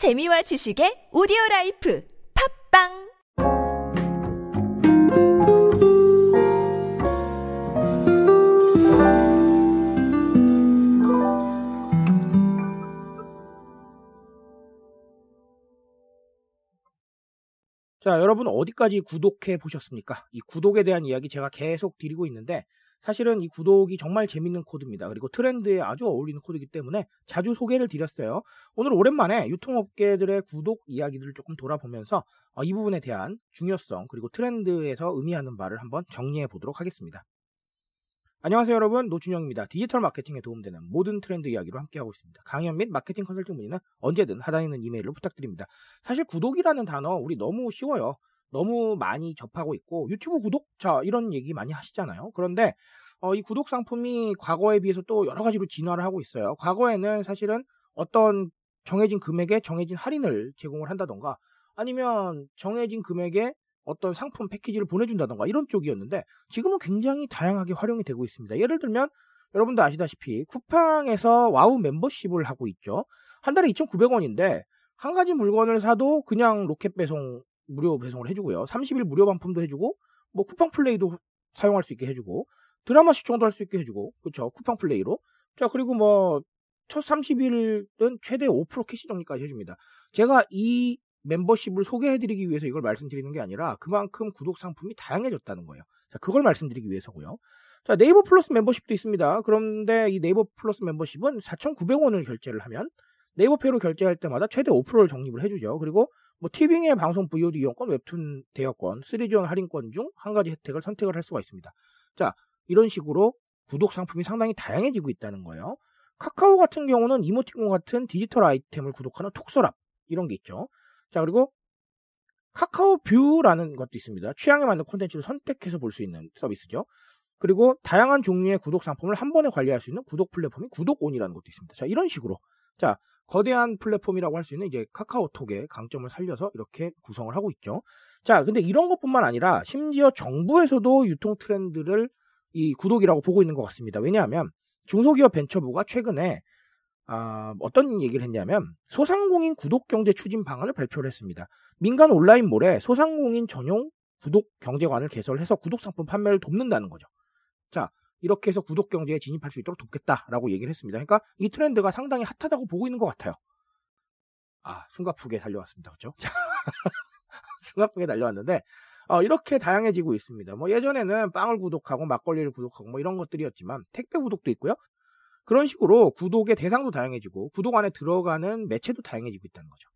재미와 지식의 오디오 라이프 팟빵 자, 여러분 어디까지 구독해 보셨습니까? 이 구독에 대한 이야기 제가 계속 드리고 있는데 사실은 이 구독이 정말 재밌는 코드입니다. 그리고 트렌드에 아주 어울리는 코드이기 때문에 자주 소개를 드렸어요. 오늘 오랜만에 유통업계들의 구독 이야기들을 조금 돌아보면서 어, 이 부분에 대한 중요성 그리고 트렌드에서 의미하는 바를 한번 정리해 보도록 하겠습니다. 안녕하세요 여러분 노준영입니다. 디지털 마케팅에 도움되는 모든 트렌드 이야기로 함께하고 있습니다. 강연 및 마케팅 컨설팅 문의는 언제든 하단에 있는 이메일로 부탁드립니다. 사실 구독이라는 단어 우리 너무 쉬워요. 너무 많이 접하고 있고 유튜브 구독자 이런 얘기 많이 하시잖아요. 그런데 어, 이 구독 상품이 과거에 비해서 또 여러 가지로 진화를 하고 있어요. 과거에는 사실은 어떤 정해진 금액에 정해진 할인을 제공을 한다던가 아니면 정해진 금액에 어떤 상품 패키지를 보내준다던가 이런 쪽이었는데 지금은 굉장히 다양하게 활용이 되고 있습니다. 예를 들면 여러분도 아시다시피 쿠팡에서 와우 멤버십을 하고 있죠. 한 달에 2,900원인데 한 가지 물건을 사도 그냥 로켓 배송 무료 배송을 해주고요. 30일 무료 반품도 해주고 뭐 쿠팡 플레이도 사용할 수 있게 해주고 드라마 시청도 할 수 있게 해주고 그렇죠. 쿠팡 플레이로 자 그리고 뭐 첫 30일은 최대 5% 캐시 적립까지 해줍니다. 제가 이 멤버십을 소개해드리기 위해서 이걸 말씀드리는 게 아니라 그만큼 구독 상품이 다양해졌다는 거예요. 자, 그걸 말씀드리기 위해서고요. 자, 네이버 플러스 멤버십도 있습니다. 그런데 이 네이버 플러스 멤버십은 4,900원을 결제를 하면 네이버 페이로 결제할 때마다 최대 5%를 적립을 해주죠. 그리고 뭐 티빙의 방송 VOD 이용권, 웹툰 대여권, 시리즈온 할인권 중 한 가지 혜택을 선택을 할 수가 있습니다. 자, 이런 식으로 구독 상품이 상당히 다양해지고 있다는 거예요. 카카오 같은 경우는 이모티콘 같은 디지털 아이템을 구독하는 톡서랍 이런 게 있죠. 자, 그리고 카카오 뷰라는 것도 있습니다. 취향에 맞는 콘텐츠를 선택해서 볼 수 있는 서비스죠. 그리고 다양한 종류의 구독 상품을 한 번에 관리할 수 있는 구독 플랫폼인 구독온이라는 것도 있습니다. 자, 이런 식으로. 자, 거대한 플랫폼이라고 할 수 있는 이제 카카오톡의 강점을 살려서 이렇게 구성을 하고 있죠. 자, 근데 이런 것뿐만 아니라 심지어 정부에서도 유통 트렌드를 이 구독이라고 보고 있는 것 같습니다. 왜냐하면 중소기업 벤처부가 최근에 아, 어떤 얘기를 했냐면 소상공인 구독 경제 추진 방안을 발표를 했습니다. 민간 온라인몰에 소상공인 전용 구독 경제관을 개설해서 구독 상품 판매를 돕는다는 거죠. 자, 이렇게 해서 구독 경제에 진입할 수 있도록 돕겠다라고 얘기를 했습니다. 그러니까 이 트렌드가 상당히 핫하다고 보고 있는 것 같아요. 아, 숨가쁘게 달려왔습니다. 그렇죠? 숨가쁘게 달려왔는데 어, 이렇게 다양해지고 있습니다. 뭐 예전에는 빵을 구독하고 막걸리를 구독하고 뭐 이런 것들이었지만 택배 구독도 있고요. 그런 식으로 구독의 대상도 다양해지고 구독 안에 들어가는 매체도 다양해지고 있다는 거죠.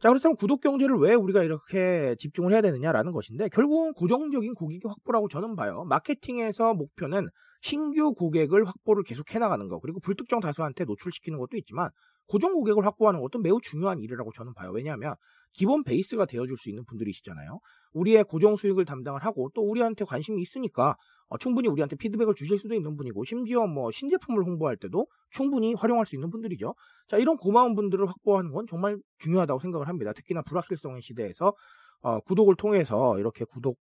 자, 그렇다면 구독 경제를 왜 우리가 이렇게 집중을 해야 되느냐라는 것인데 결국은 고정적인 고객의 확보라고 저는 봐요. 마케팅에서 목표는 신규 고객을 확보를 계속 해 나가는 거 그리고 불특정 다수한테 노출시키는 것도 있지만 고정 고객을 확보하는 것도 매우 중요한 일이라고 저는 봐요. 왜냐하면 기본 베이스가 되어줄 수 있는 분들이시잖아요. 우리의 고정 수익을 담당을 하고 또 우리한테 관심이 있으니까 어, 충분히 우리한테 피드백을 주실 수도 있는 분이고 심지어 뭐 신제품을 홍보할 때도 충분히 활용할 수 있는 분들이죠. 자 이런 고마운 분들을 확보하는 건 정말 중요하다고 생각을 합니다. 특히나 불확실성의 시대에서 어, 구독을 통해서 이렇게 구독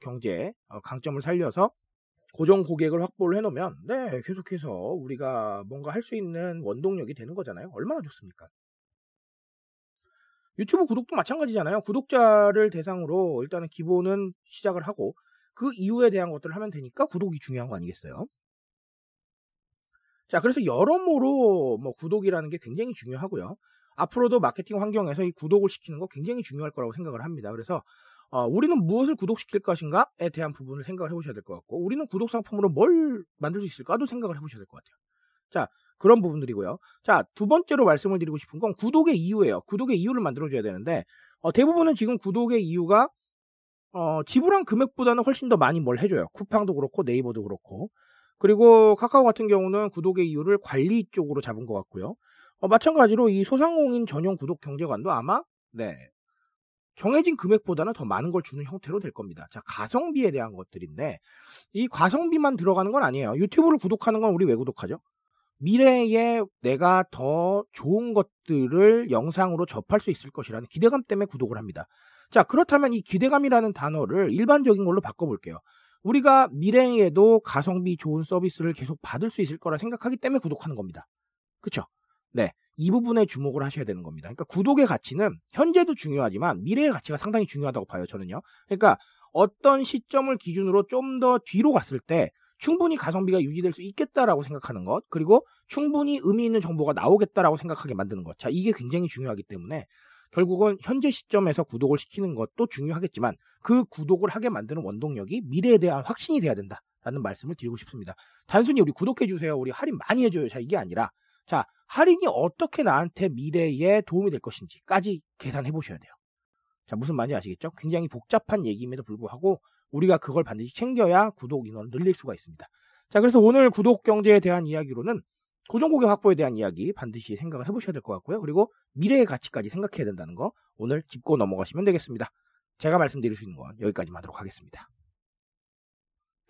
경제 어, 강점을 살려서 고정 고객을 확보를 해놓으면 네 계속해서 우리가 뭔가 할 수 있는 원동력이 되는 거잖아요. 얼마나 좋습니까? 유튜브 구독도 마찬가지잖아요. 구독자를 대상으로 일단은 기본은 시작을 하고 그 이후에 대한 것들을 하면 되니까 구독이 중요한 거 아니겠어요? 자, 그래서 여러모로 뭐 구독이라는 게 굉장히 중요하고요. 앞으로도 마케팅 환경에서 이 구독을 시키는 거 굉장히 중요할 거라고 생각을 합니다. 그래서 어, 우리는 무엇을 구독시킬 것인가에 대한 부분을 생각을 해보셔야 될 것 같고, 우리는 구독 상품으로 뭘 만들 수 있을까도 생각을 해보셔야 될 것 같아요. 자, 그런 부분들이고요. 자, 두 번째로 말씀을 드리고 싶은 건 구독의 이유예요. 구독의 이유를 만들어줘야 되는데, 어, 대부분은 지금 구독의 이유가, 어, 지불한 금액보다는 훨씬 더 많이 뭘 해줘요. 쿠팡도 그렇고, 네이버도 그렇고. 그리고 카카오 같은 경우는 구독의 이유를 관리 쪽으로 잡은 것 같고요. 어, 마찬가지로 이 소상공인 전용 구독 경제관도 아마, 네, 정해진 금액보다는 더 많은 걸 주는 형태로 될 겁니다. 자, 가성비에 대한 것들인데, 이 가성비만 들어가는 건 아니에요. 유튜브를 구독하는 건 우리 왜 구독하죠? 미래에 내가 더 좋은 것들을 영상으로 접할 수 있을 것이라는 기대감 때문에 구독을 합니다. 자, 그렇다면 이 기대감이라는 단어를 일반적인 걸로 바꿔볼게요. 우리가 미래에도 가성비 좋은 서비스를 계속 받을 수 있을 거라 생각하기 때문에 구독하는 겁니다. 그쵸? 네. 이 부분에 주목을 하셔야 되는 겁니다. 그러니까 구독의 가치는 현재도 중요하지만 미래의 가치가 상당히 중요하다고 봐요, 저는요. 그러니까 어떤 시점을 기준으로 좀 더 뒤로 갔을 때 충분히 가성비가 유지될 수 있겠다라고 생각하는 것, 그리고 충분히 의미 있는 정보가 나오겠다라고 생각하게 만드는 것. 자, 이게 굉장히 중요하기 때문에 결국은 현재 시점에서 구독을 시키는 것도 중요하겠지만 그 구독을 하게 만드는 원동력이 미래에 대한 확신이 돼야 된다라는 말씀을 드리고 싶습니다. 단순히 우리 구독해 주세요. 우리 할인 많이 해줘요. 자, 이게 아니라 자, 할인이 어떻게 나한테 미래에 도움이 될 것인지까지 계산해 보셔야 돼요. 자, 무슨 말인지 아시겠죠? 굉장히 복잡한 얘기임에도 불구하고 우리가 그걸 반드시 챙겨야 구독 인원을 늘릴 수가 있습니다. 자, 그래서 오늘 구독 경제에 대한 이야기로는 고정 고객 확보에 대한 이야기 반드시 생각을 해보셔야 될 것 같고요. 그리고 미래의 가치까지 생각해야 된다는 거 오늘 짚고 넘어가시면 되겠습니다. 제가 말씀드릴 수 있는 건 여기까지만 하도록 하겠습니다.